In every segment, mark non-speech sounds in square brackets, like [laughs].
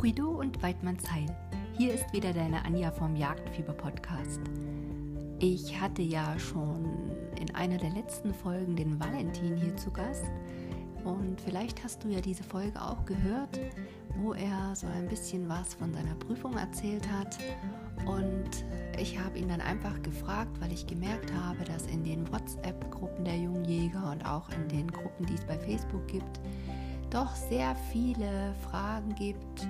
Corrido und Weidmannsheil. Hier ist wieder deine Anja vom Jagdfieber-Podcast. Ich hatte ja schon in einer der letzten Folgen den Valentin hier zu Gast. Und vielleicht hast du ja diese Folge auch gehört, wo er so ein bisschen was von seiner Prüfung erzählt hat. Und ich habe ihn dann einfach gefragt, weil ich gemerkt habe, dass in den WhatsApp-Gruppen der Jungjäger und auch in den Gruppen, die es bei Facebook gibt, doch sehr viele Fragen gibt,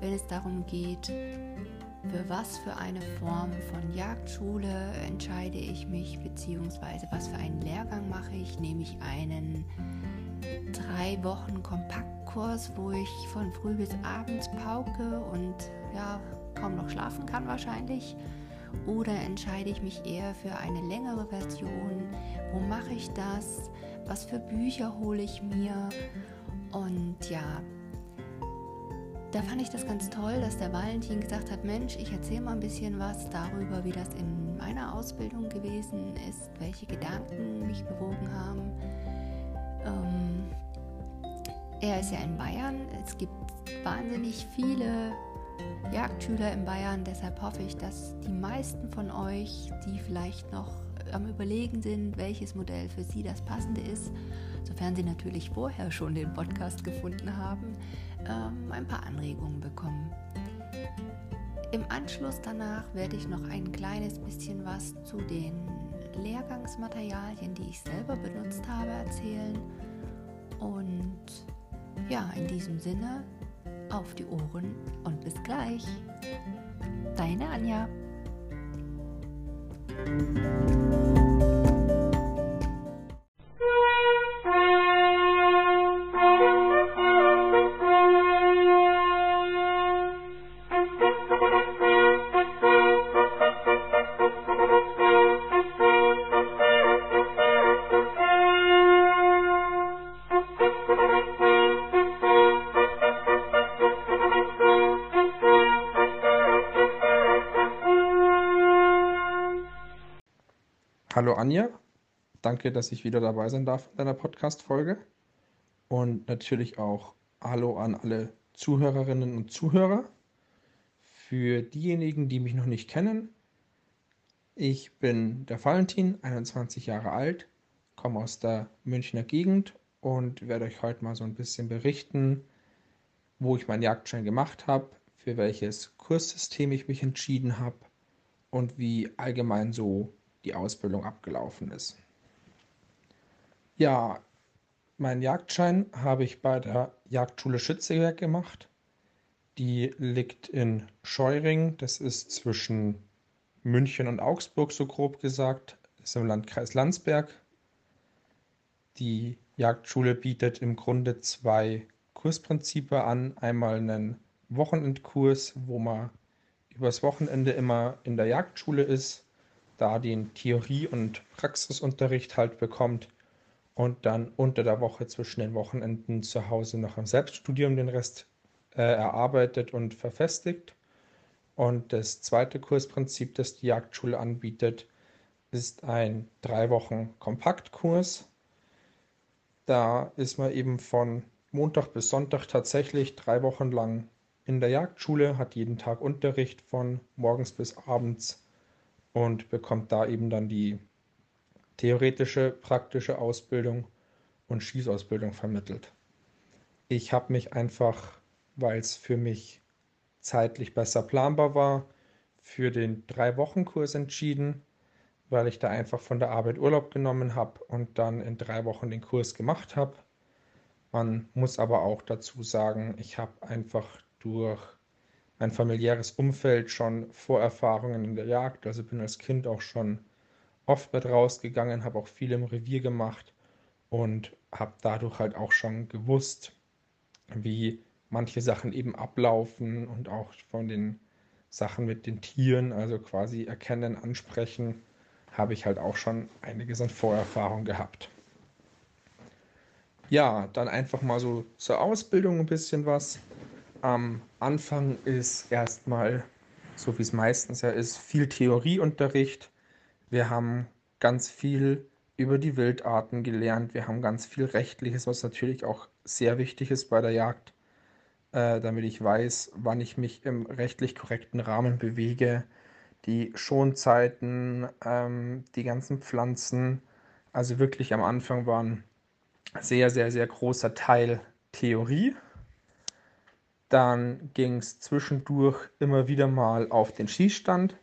wenn es darum geht, für was für eine Form von Jagdschule entscheide ich mich, beziehungsweise was für einen Lehrgang mache ich. Nehme ich einen drei Wochen Kompaktkurs, wo ich von früh bis abends pauke und ja, kaum noch schlafen kann wahrscheinlich. Oder entscheide ich mich eher für eine längere Version? Wo mache ich das? Was für Bücher hole ich mir? Und ja, da fand ich das ganz toll, dass der Valentin gesagt hat, Mensch, ich erzähle mal ein bisschen was darüber, wie das in meiner Ausbildung gewesen ist, welche Gedanken mich bewogen haben. Ähm, er ist ja in Bayern. Es gibt wahnsinnig viele Jagdschüler in Bayern. Deshalb hoffe ich, dass die meisten von euch, die vielleicht noch am Überlegen sind, welches Modell für sie das passende ist, sofern sie natürlich vorher schon den Podcast gefunden haben, ähm, ein paar Anregungen bekommen. Im Anschluss danach werde ich noch ein kleines bisschen was zu den Lehrgangsmaterialien, die ich selber benutzt habe, erzählen. Und ja, in diesem Sinne, auf die Ohren und bis gleich. Deine Anja. Hallo Anja, danke, dass ich wieder dabei sein darf in deiner Podcast-Folge. Und natürlich auch Hallo an alle Zuhörerinnen und Zuhörer. Für diejenigen, die mich noch nicht kennen, ich bin der Valentin, 21 Jahre alt, komme aus der Münchner Gegend und werde euch heute mal so ein bisschen berichten, wo ich meinen Jagdschein gemacht habe, für welches Kurssystem ich mich entschieden habe und wie allgemein so die Ausbildung abgelaufen ist. Ja, meinen Jagdschein habe ich bei der Jagdschule Schützeberg gemacht. Die liegt in Scheuring, das ist zwischen München und Augsburg, so grob gesagt, das ist im Landkreis Landsberg. Die Jagdschule bietet im Grunde zwei Kursprinzipe an. Einmal einen Wochenendkurs, wo man übers Wochenende immer in der Jagdschule ist da den Theorie- und Praxisunterricht halt bekommt und dann unter der Woche zwischen den Wochenenden zu Hause noch im Selbststudium den Rest äh, erarbeitet und verfestigt. Und das zweite Kursprinzip, das die Jagdschule anbietet, ist ein drei Wochen Kompaktkurs. Da ist man eben von Montag bis Sonntag tatsächlich drei Wochen lang in der Jagdschule, hat jeden Tag Unterricht von morgens bis abends und bekommt da eben dann die theoretische, praktische Ausbildung und Schießausbildung vermittelt. Ich habe mich einfach, weil es für mich zeitlich besser planbar war, für den Drei-Wochen-Kurs entschieden, weil ich da einfach von der Arbeit Urlaub genommen habe und dann in drei Wochen den Kurs gemacht habe. Man muss aber auch dazu sagen, ich habe einfach durch mein familiäres Umfeld schon Vorerfahrungen in der Jagd. Also bin als Kind auch schon oft mit rausgegangen, habe auch viel im Revier gemacht und habe dadurch halt auch schon gewusst, wie manche Sachen eben ablaufen und auch von den Sachen mit den Tieren, also quasi erkennen, ansprechen, habe ich halt auch schon einiges an Vorerfahrung gehabt. Ja, dann einfach mal so zur Ausbildung ein bisschen was. Am Anfang ist erstmal, so wie es meistens ja ist, viel Theorieunterricht. Wir haben ganz viel über die Wildarten gelernt. Wir haben ganz viel Rechtliches, was natürlich auch sehr wichtig ist bei der Jagd. äh, damit ich weiß, wann ich mich im rechtlich korrekten Rahmen bewege, die Schonzeiten, ähm, die ganzen Pflanzen. Also wirklich am Anfang war ein sehr, sehr, sehr großer Teil Theorie. Dann ging es zwischendurch immer wieder mal auf den Schießstand.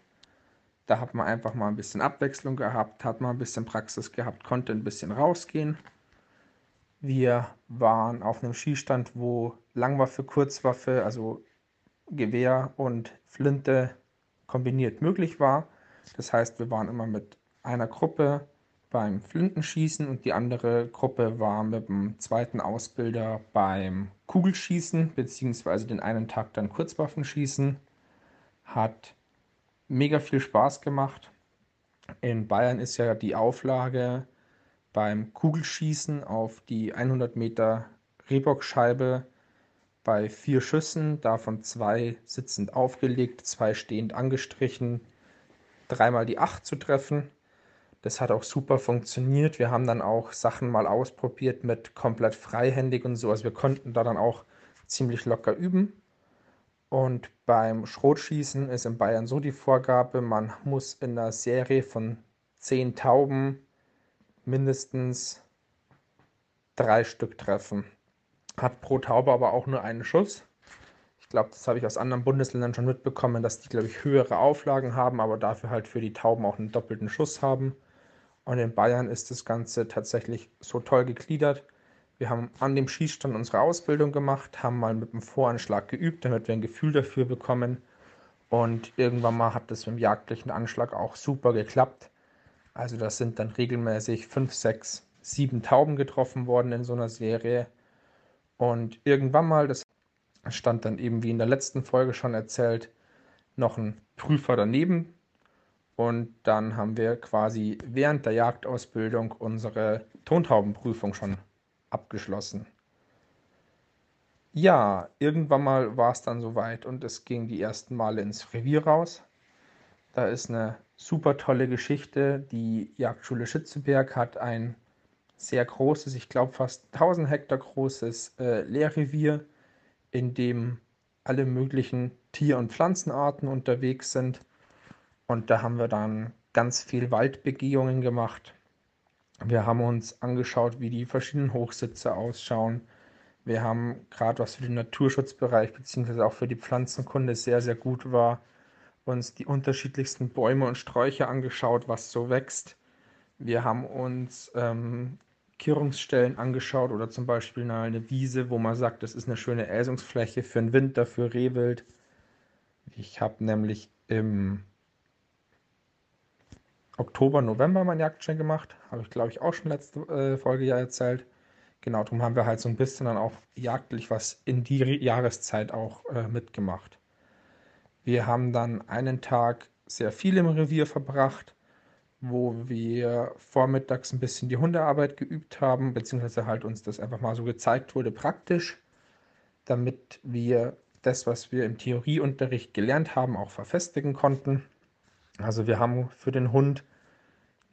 Da hat man einfach mal ein bisschen Abwechslung gehabt, hat mal ein bisschen Praxis gehabt, konnte ein bisschen rausgehen. Wir waren auf einem Schießstand, wo Langwaffe, Kurzwaffe, also Gewehr und Flinte kombiniert möglich war. Das heißt, wir waren immer mit einer Gruppe beim Flintenschießen und die andere Gruppe war mit dem zweiten Ausbilder beim Kugelschießen, beziehungsweise den einen Tag dann Kurzwaffenschießen. Hat mega viel Spaß gemacht. In Bayern ist ja die Auflage beim Kugelschießen auf die 100 Meter Rehbockscheibe bei vier Schüssen, davon zwei sitzend aufgelegt, zwei stehend angestrichen, dreimal die acht zu treffen. Das hat auch super funktioniert. Wir haben dann auch Sachen mal ausprobiert mit komplett freihändig und so. Also wir konnten da dann auch ziemlich locker üben. Und beim Schrotschießen ist in Bayern so die Vorgabe, man muss in einer Serie von zehn Tauben mindestens drei Stück treffen hat pro Taube aber auch nur einen Schuss. Ich glaube, das habe ich aus anderen Bundesländern schon mitbekommen, dass die, glaube ich, höhere Auflagen haben, aber dafür halt für die Tauben auch einen doppelten Schuss haben. Und in Bayern ist das Ganze tatsächlich so toll gegliedert. Wir haben an dem Schießstand unsere Ausbildung gemacht, haben mal mit dem Voranschlag geübt, damit wir ein Gefühl dafür bekommen. Und irgendwann mal hat das mit dem jagdlichen Anschlag auch super geklappt. Also das sind dann regelmäßig fünf, sechs, sieben Tauben getroffen worden in so einer Serie. Und irgendwann mal, das stand dann eben wie in der letzten Folge schon erzählt, noch ein Prüfer daneben. Und dann haben wir quasi während der Jagdausbildung unsere Tontaubenprüfung schon abgeschlossen. Ja, irgendwann mal war es dann soweit und es ging die ersten Male ins Revier raus. Da ist eine super tolle Geschichte. Die Jagdschule Schützeberg hat ein sehr großes, ich glaube fast 1000 Hektar großes äh, Lehrrevier, in dem alle möglichen Tier- und Pflanzenarten unterwegs sind. Und da haben wir dann ganz viel Waldbegehungen gemacht. Wir haben uns angeschaut, wie die verschiedenen Hochsitze ausschauen. Wir haben gerade was für den Naturschutzbereich beziehungsweise auch für die Pflanzenkunde sehr, sehr gut war, uns die unterschiedlichsten Bäume und Sträucher angeschaut, was so wächst. Wir haben uns ähm, Kehrungsstellen angeschaut oder zum Beispiel eine Wiese, wo man sagt, das ist eine schöne Äsungsfläche für den Winter, für Rehwild. Ich habe nämlich im Oktober, November meinen Jagdschein gemacht. Habe ich, glaube ich, auch schon letzte äh, Folge ja erzählt. Genau, darum haben wir halt so ein bisschen dann auch jagdlich was in die Jahreszeit auch äh, mitgemacht. Wir haben dann einen Tag sehr viel im Revier verbracht wo wir vormittags ein bisschen die Hundearbeit geübt haben, beziehungsweise halt uns das einfach mal so gezeigt wurde praktisch, damit wir das, was wir im Theorieunterricht gelernt haben, auch verfestigen konnten. Also wir haben für den Hund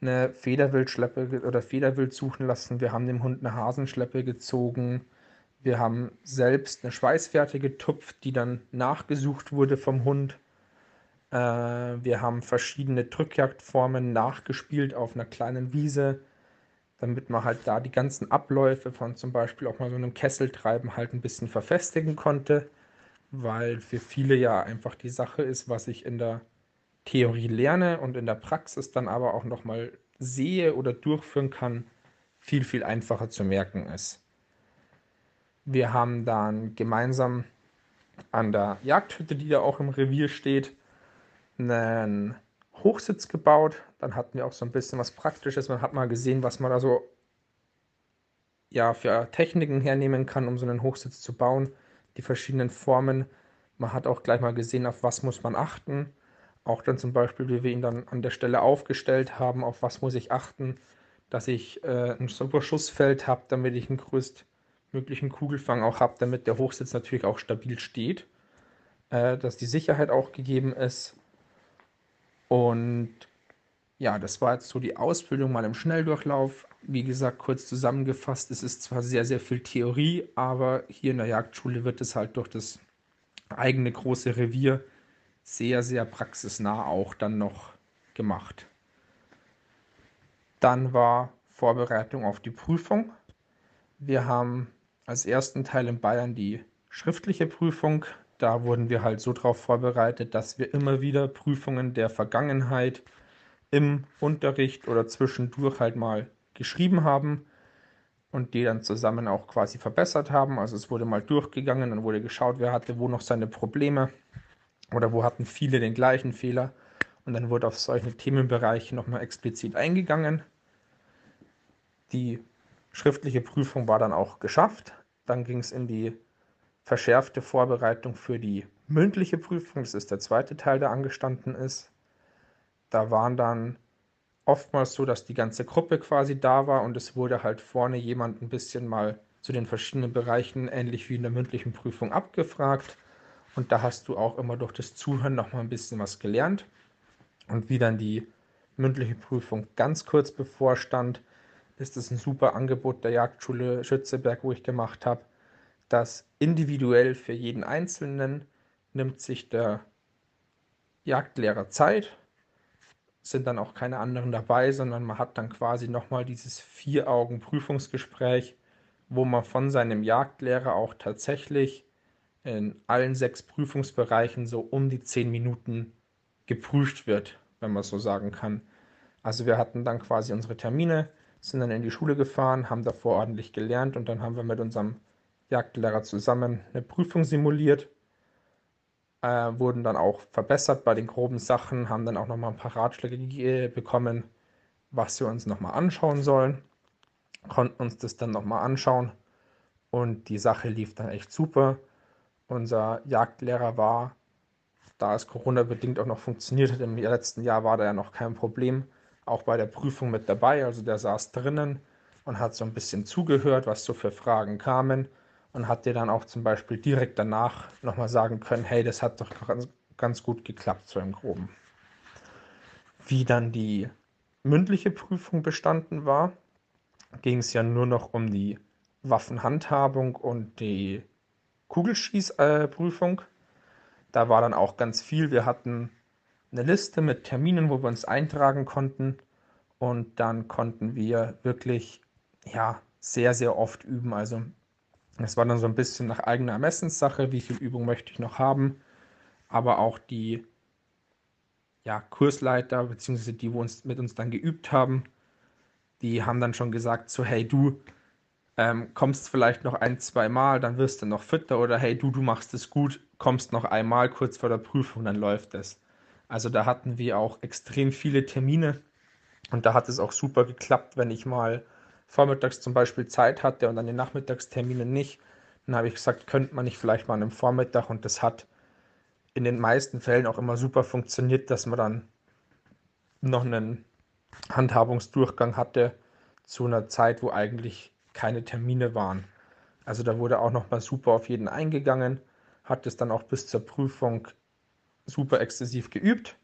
eine Federwildschleppe oder Federwild suchen lassen, wir haben dem Hund eine Hasenschleppe gezogen, wir haben selbst eine Schweißfährte getupft, die dann nachgesucht wurde vom Hund. Äh, wir haben verschiedene Drückjagdformen nachgespielt auf einer kleinen Wiese, damit man halt da die ganzen Abläufe von zum Beispiel auch mal so einem Kesseltreiben halt ein bisschen verfestigen konnte, weil für viele ja einfach die Sache ist, was ich in der Theorie lerne und in der Praxis dann aber auch nochmal sehe oder durchführen kann, viel, viel einfacher zu merken ist. Wir haben dann gemeinsam an der Jagdhütte, die da auch im Revier steht, einen Hochsitz gebaut. Dann hatten wir auch so ein bisschen was Praktisches. Man hat mal gesehen, was man da so ja, für Techniken hernehmen kann, um so einen Hochsitz zu bauen. Die verschiedenen Formen. Man hat auch gleich mal gesehen, auf was muss man achten. Auch dann zum Beispiel, wie wir ihn dann an der Stelle aufgestellt haben, auf was muss ich achten, dass ich äh, ein super Schussfeld habe, damit ich einen größtmöglichen Kugelfang auch habe, damit der Hochsitz natürlich auch stabil steht, äh, dass die Sicherheit auch gegeben ist und Ja, das war jetzt so die Ausbildung mal im Schnelldurchlauf. Wie gesagt, kurz zusammengefasst, es ist zwar sehr, sehr viel Theorie, aber hier in der Jagdschule wird es halt durch das eigene große Revier sehr, sehr praxisnah auch dann noch gemacht. Dann war Vorbereitung auf die Prüfung. Wir haben als ersten Teil in Bayern die schriftliche Prüfung. Da wurden wir halt so darauf vorbereitet, dass wir immer wieder Prüfungen der Vergangenheit im Unterricht oder zwischendurch halt mal geschrieben haben und die dann zusammen auch quasi verbessert haben. Also es wurde mal durchgegangen, dann wurde geschaut, wer hatte wo noch seine Probleme oder wo hatten viele den gleichen Fehler und dann wurde auf solche Themenbereiche nochmal explizit eingegangen. Die schriftliche Prüfung war dann auch geschafft. Dann ging es in die verschärfte Vorbereitung für die mündliche Prüfung. Das ist der zweite Teil, der angestanden ist. Da waren dann oftmals so, dass die ganze Gruppe quasi da war und es wurde halt vorne jemand ein bisschen mal zu den verschiedenen Bereichen, ähnlich wie in der mündlichen Prüfung, abgefragt. Und da hast du auch immer durch das Zuhören nochmal ein bisschen was gelernt. Und wie dann die mündliche Prüfung ganz kurz bevorstand, ist es ein super Angebot der Jagdschule Schützeberg, wo ich gemacht habe, dass individuell für jeden Einzelnen nimmt sich der Jagdlehrer Zeit sind dann auch keine anderen dabei, sondern man hat dann quasi nochmal dieses Vier-Augen-Prüfungsgespräch, wo man von seinem Jagdlehrer auch tatsächlich in allen sechs Prüfungsbereichen so um die zehn Minuten geprüft wird, wenn man so sagen kann. Also wir hatten dann quasi unsere Termine, sind dann in die Schule gefahren, haben davor ordentlich gelernt und dann haben wir mit unserem Jagdlehrer zusammen eine Prüfung simuliert äh, wurden dann auch verbessert bei den groben Sachen, haben dann auch nochmal ein paar Ratschläge bekommen, was wir uns nochmal anschauen sollen, konnten uns das dann nochmal anschauen und die Sache lief dann echt super. Unser Jagdlehrer war, da es Corona-bedingt auch noch funktioniert hat, im letzten Jahr war da ja noch kein Problem, auch bei der Prüfung mit dabei. Also der saß drinnen und hat so ein bisschen zugehört, was so für Fragen kamen und hat dir dann auch zum Beispiel direkt danach nochmal sagen können, hey, das hat doch ganz, ganz gut geklappt, so im groben. Wie dann die mündliche Prüfung bestanden war, ging es ja nur noch um die Waffenhandhabung und die Kugelschießprüfung. Da war dann auch ganz viel. Wir hatten eine Liste mit Terminen, wo wir uns eintragen konnten. Und dann konnten wir wirklich ja, sehr, sehr oft üben. Also es war dann so ein bisschen nach eigener Ermessenssache, wie viel Übung möchte ich noch haben. Aber auch die ja, Kursleiter, beziehungsweise die, wo uns mit uns dann geübt haben, die haben dann schon gesagt, so, hey du, ähm, kommst vielleicht noch ein, zwei Mal, dann wirst du noch fitter oder hey du, du machst es gut, kommst noch einmal kurz vor der Prüfung, dann läuft es. Also da hatten wir auch extrem viele Termine und da hat es auch super geklappt, wenn ich mal vormittags zum Beispiel Zeit hatte und an den Nachmittagsterminen nicht, dann habe ich gesagt, könnte man nicht vielleicht mal an einem Vormittag und das hat in den meisten Fällen auch immer super funktioniert, dass man dann noch einen Handhabungsdurchgang hatte zu einer Zeit, wo eigentlich keine Termine waren. Also da wurde auch noch mal super auf jeden eingegangen, hat es dann auch bis zur Prüfung super exzessiv geübt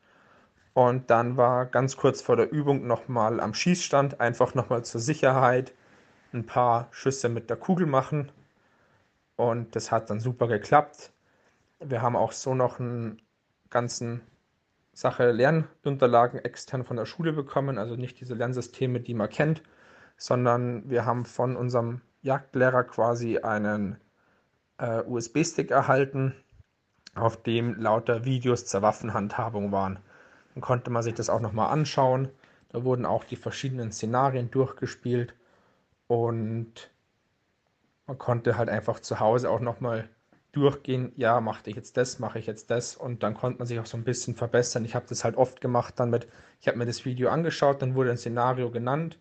und dann war ganz kurz vor der Übung nochmal am Schießstand, einfach nochmal zur Sicherheit ein paar Schüsse mit der Kugel machen. Und das hat dann super geklappt. Wir haben auch so noch einen ganzen Sache Lernunterlagen extern von der Schule bekommen, also nicht diese Lernsysteme, die man kennt, sondern wir haben von unserem Jagdlehrer quasi einen äh, USB-Stick erhalten, auf dem lauter Videos zur Waffenhandhabung waren. Dann konnte man sich das auch nochmal anschauen. Da wurden auch die verschiedenen Szenarien durchgespielt und man konnte halt einfach zu Hause auch nochmal durchgehen, ja, mache ich jetzt das, mache ich jetzt das und dann konnte man sich auch so ein bisschen verbessern. Ich habe das halt oft gemacht dann mit, ich habe mir das Video angeschaut, dann wurde ein Szenario genannt,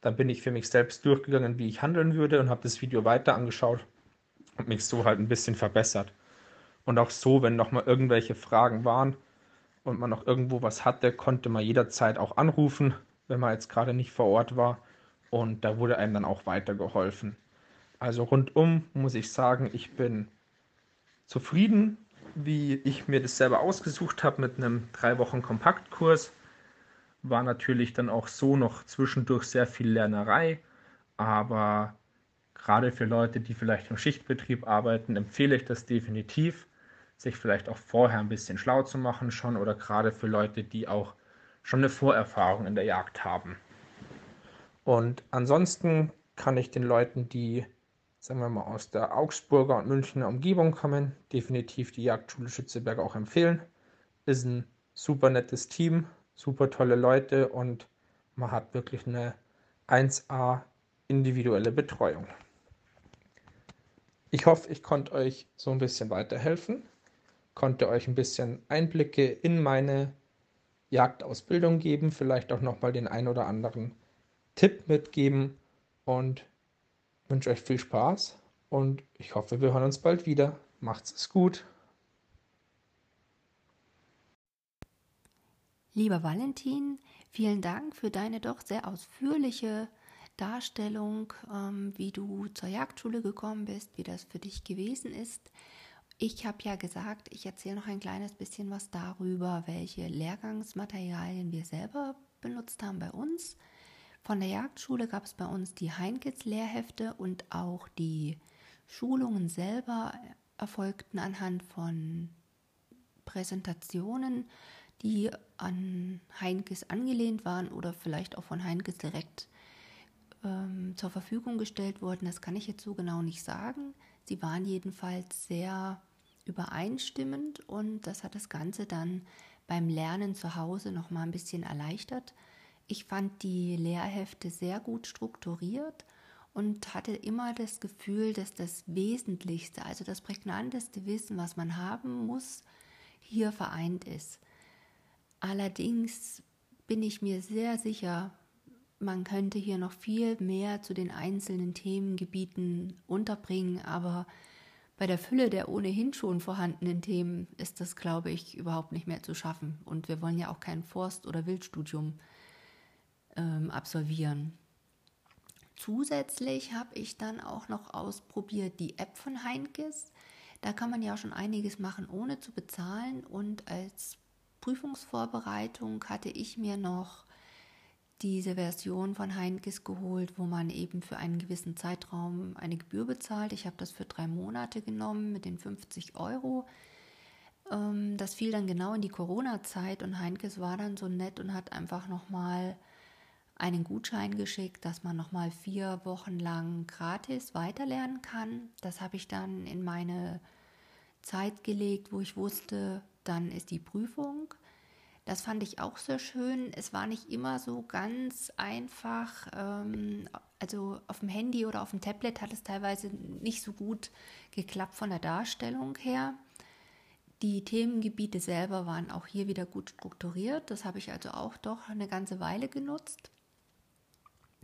dann bin ich für mich selbst durchgegangen, wie ich handeln würde und habe das Video weiter angeschaut und mich so halt ein bisschen verbessert. Und auch so, wenn nochmal irgendwelche Fragen waren, und man noch irgendwo was hatte, konnte man jederzeit auch anrufen, wenn man jetzt gerade nicht vor Ort war. Und da wurde einem dann auch weitergeholfen. Also rundum muss ich sagen, ich bin zufrieden, wie ich mir das selber ausgesucht habe mit einem drei Wochen Kompaktkurs. War natürlich dann auch so noch zwischendurch sehr viel Lernerei, aber gerade für Leute, die vielleicht im Schichtbetrieb arbeiten, empfehle ich das definitiv, sich vielleicht auch vorher ein bisschen schlau zu machen schon oder gerade für Leute, die auch schon eine Vorerfahrung in der Jagd haben. Und ansonsten kann ich den Leuten, die, sagen wir mal, aus der Augsburger und Münchner Umgebung kommen, definitiv die Jagdschule Schützeberg auch empfehlen. Ist ein super nettes Team, super tolle Leute und man hat wirklich eine 1A individuelle Betreuung. Ich hoffe, ich konnte euch so ein bisschen weiterhelfen, konnte euch ein bisschen Einblicke in meine Jagdausbildung geben, vielleicht auch nochmal den ein oder anderen Tipp mitgeben und wünsche euch viel Spaß und ich hoffe, wir hören uns bald wieder. Macht's gut. Lieber Valentin, vielen Dank für deine doch sehr ausführliche Darstellung, ähm, wie du zur Jagdschule gekommen bist, wie das für dich gewesen ist. Ich habe ja gesagt, ich erzähle noch ein kleines bisschen was darüber, welche Lehrgangsmaterialien wir selber benutzt haben bei uns. Von der Jagdschule gab es bei uns die Heinkes Lehrhefte und auch die Schulungen selber erfolgten anhand von Präsentationen die an Heinkes angelehnt waren oder vielleicht auch von Heinkes direkt ähm, zur Verfügung gestellt wurden. Das kann ich jetzt so genau nicht sagen. Sie waren jedenfalls sehr übereinstimmend und das hat das Ganze dann beim Lernen zu Hause noch mal ein bisschen erleichtert. Ich fand die Lehrhefte sehr gut strukturiert und hatte immer das Gefühl, dass das Wesentlichste, also das prägnanteste Wissen, was man haben muss, hier vereint ist. Allerdings bin ich mir sehr sicher, man könnte hier noch viel mehr zu den einzelnen Themengebieten unterbringen, aber bei der Fülle der ohnehin schon vorhandenen Themen ist das, glaube ich, überhaupt nicht mehr zu schaffen. Und wir wollen ja auch kein Forst- oder Wildstudium ähm, absolvieren. Zusätzlich habe ich dann auch noch ausprobiert die App von Heinkes. Da kann man ja schon einiges machen, ohne zu bezahlen. Und als Prüfungsvorbereitung hatte ich mir noch diese Version von Heinkes geholt, wo man eben für einen gewissen Zeitraum eine Gebühr bezahlt. Ich habe das für drei Monate genommen mit den 50 Euro. Ähm, das fiel dann genau in die Corona-Zeit und Heinkes war dann so nett und hat einfach nochmal einen Gutschein geschickt, dass man nochmal vier Wochen lang gratis weiterlernen kann. Das habe ich dann in meine Zeit gelegt, wo ich wusste, dann ist die Prüfung. Das fand ich auch sehr schön. Es war nicht immer so ganz einfach. Ähm, also auf dem Handy oder auf dem Tablet hat es teilweise nicht so gut geklappt von der Darstellung her. Die Themengebiete selber waren auch hier wieder gut strukturiert. Das habe ich also auch doch eine ganze Weile genutzt.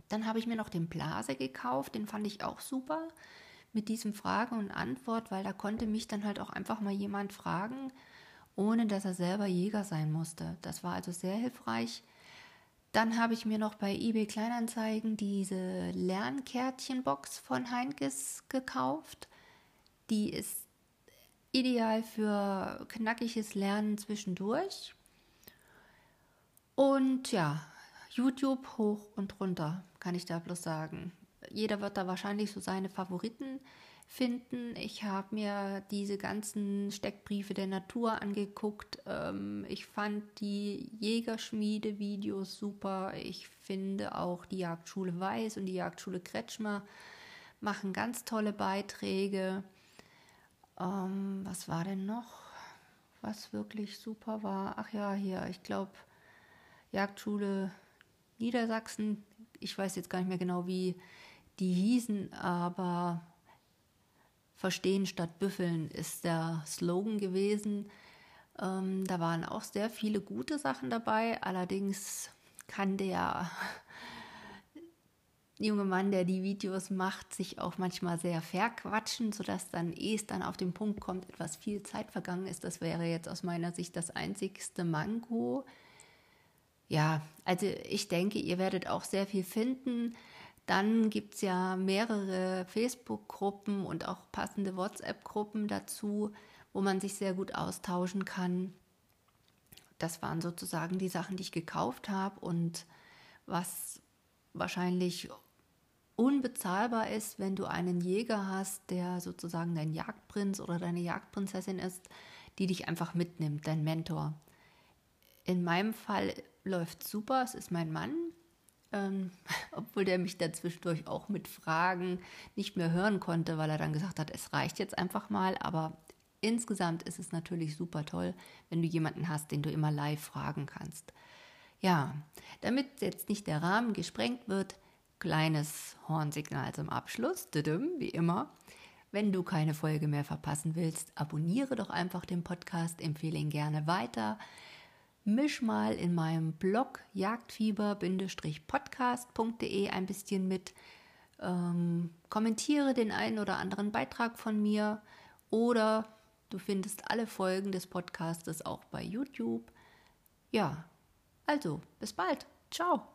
Dann habe ich mir noch den Blase gekauft. Den fand ich auch super mit diesem Frage und Antwort, weil da konnte mich dann halt auch einfach mal jemand fragen, ohne dass er selber Jäger sein musste. Das war also sehr hilfreich. Dann habe ich mir noch bei eBay Kleinanzeigen diese Lernkärtchenbox von Heinkes gekauft. Die ist ideal für knackiges Lernen zwischendurch. Und ja, YouTube hoch und runter, kann ich da bloß sagen. Jeder wird da wahrscheinlich so seine Favoriten finden. Ich habe mir diese ganzen Steckbriefe der Natur angeguckt. Ähm, ich fand die Jägerschmiede-Videos super. Ich finde auch die Jagdschule Weiß und die Jagdschule Kretschmer machen ganz tolle Beiträge. Ähm, was war denn noch, was wirklich super war? Ach ja, hier, ich glaube, Jagdschule Niedersachsen. Ich weiß jetzt gar nicht mehr genau, wie die hießen, aber Verstehen statt Büffeln ist der Slogan gewesen. Ähm, da waren auch sehr viele gute Sachen dabei. Allerdings kann der [laughs] junge Mann, der die Videos macht, sich auch manchmal sehr verquatschen, sodass dann, ehe es dann auf den Punkt kommt, etwas viel Zeit vergangen ist. Das wäre jetzt aus meiner Sicht das einzigste Mango. Ja, also ich denke, ihr werdet auch sehr viel finden. Dann gibt es ja mehrere Facebook-Gruppen und auch passende WhatsApp-Gruppen dazu, wo man sich sehr gut austauschen kann. das waren sozusagen die Sachen, die ich gekauft habe und was wahrscheinlich unbezahlbar ist, wenn du einen Jäger hast, der sozusagen dein Jagdprinz oder deine Jagdprinzessin ist, die dich einfach mitnimmt, dein Mentor. In meinem Fall läuft super, es ist mein Mann, ähm, [laughs] obwohl der mich da zwischendurch auch mit Fragen nicht mehr hören konnte, weil er dann gesagt hat, es reicht jetzt einfach mal. Aber insgesamt ist es natürlich super toll, wenn du jemanden hast, den du immer live fragen kannst. Ja, damit jetzt nicht der Rahmen gesprengt wird, kleines Hornsignal zum Abschluss, wie immer. Wenn du keine Folge mehr verpassen willst, abonniere doch einfach den Podcast, empfehle ihn gerne weiter misch mal in meinem Blog jagdfieber-podcast.de ein bisschen mit, ähm, kommentiere den einen oder anderen Beitrag von mir oder du findest alle Folgen des Podcastes auch bei YouTube. Ja, also bis bald. Ciao.